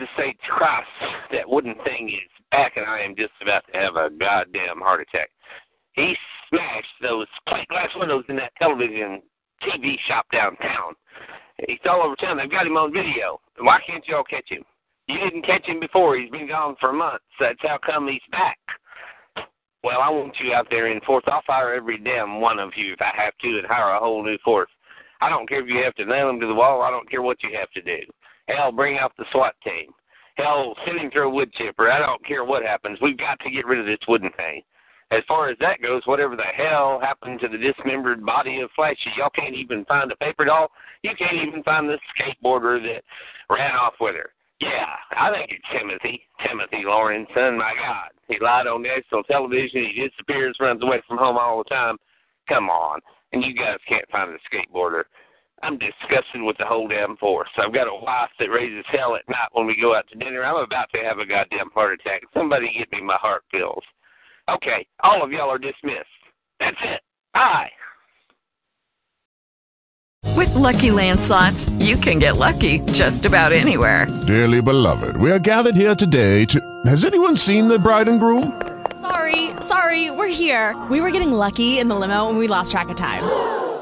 Jesus H. Christ, that wooden thing is back, and I am just about to have a goddamn heart attack. He smashed those plate glass windows in that television TV shop downtown. He's all over town. They've got him on video. Why can't you all catch him? You didn't catch him before. He's been gone for months. That's how come he's back. Well, I want you out there in force. I'll fire every damn one of you if I have to and hire a whole new force. I don't care if you have to nail him to the wall. I don't care what you have to do. Hell, bring out the SWAT team. Hell, send him through a wood chipper. I don't care what happens. We've got to get rid of this wooden thing. As far as that goes, whatever the hell happened to the dismembered body of Flashy, y'all can't even find a paper doll. You can't even find the skateboarder that ran off with her. Yeah, I think it's Timothy. Timothy Lawrence, son, my God. He lied on national television. He disappears, runs away from home all the time. Come on. And you guys can't find the skateboarder. I'm disgusted with the whole damn force. I've got a wife that raises hell at night when we go out to dinner. I'm about to have a goddamn heart attack. Somebody get me my heart pills. Okay, all of y'all are dismissed. That's it. Bye. With Lucky Land slots, you can get lucky just about anywhere. Dearly beloved, we are gathered here today to. Has anyone seen the bride and groom? Sorry, sorry, we're here. We were getting lucky in the limo and we lost track of time.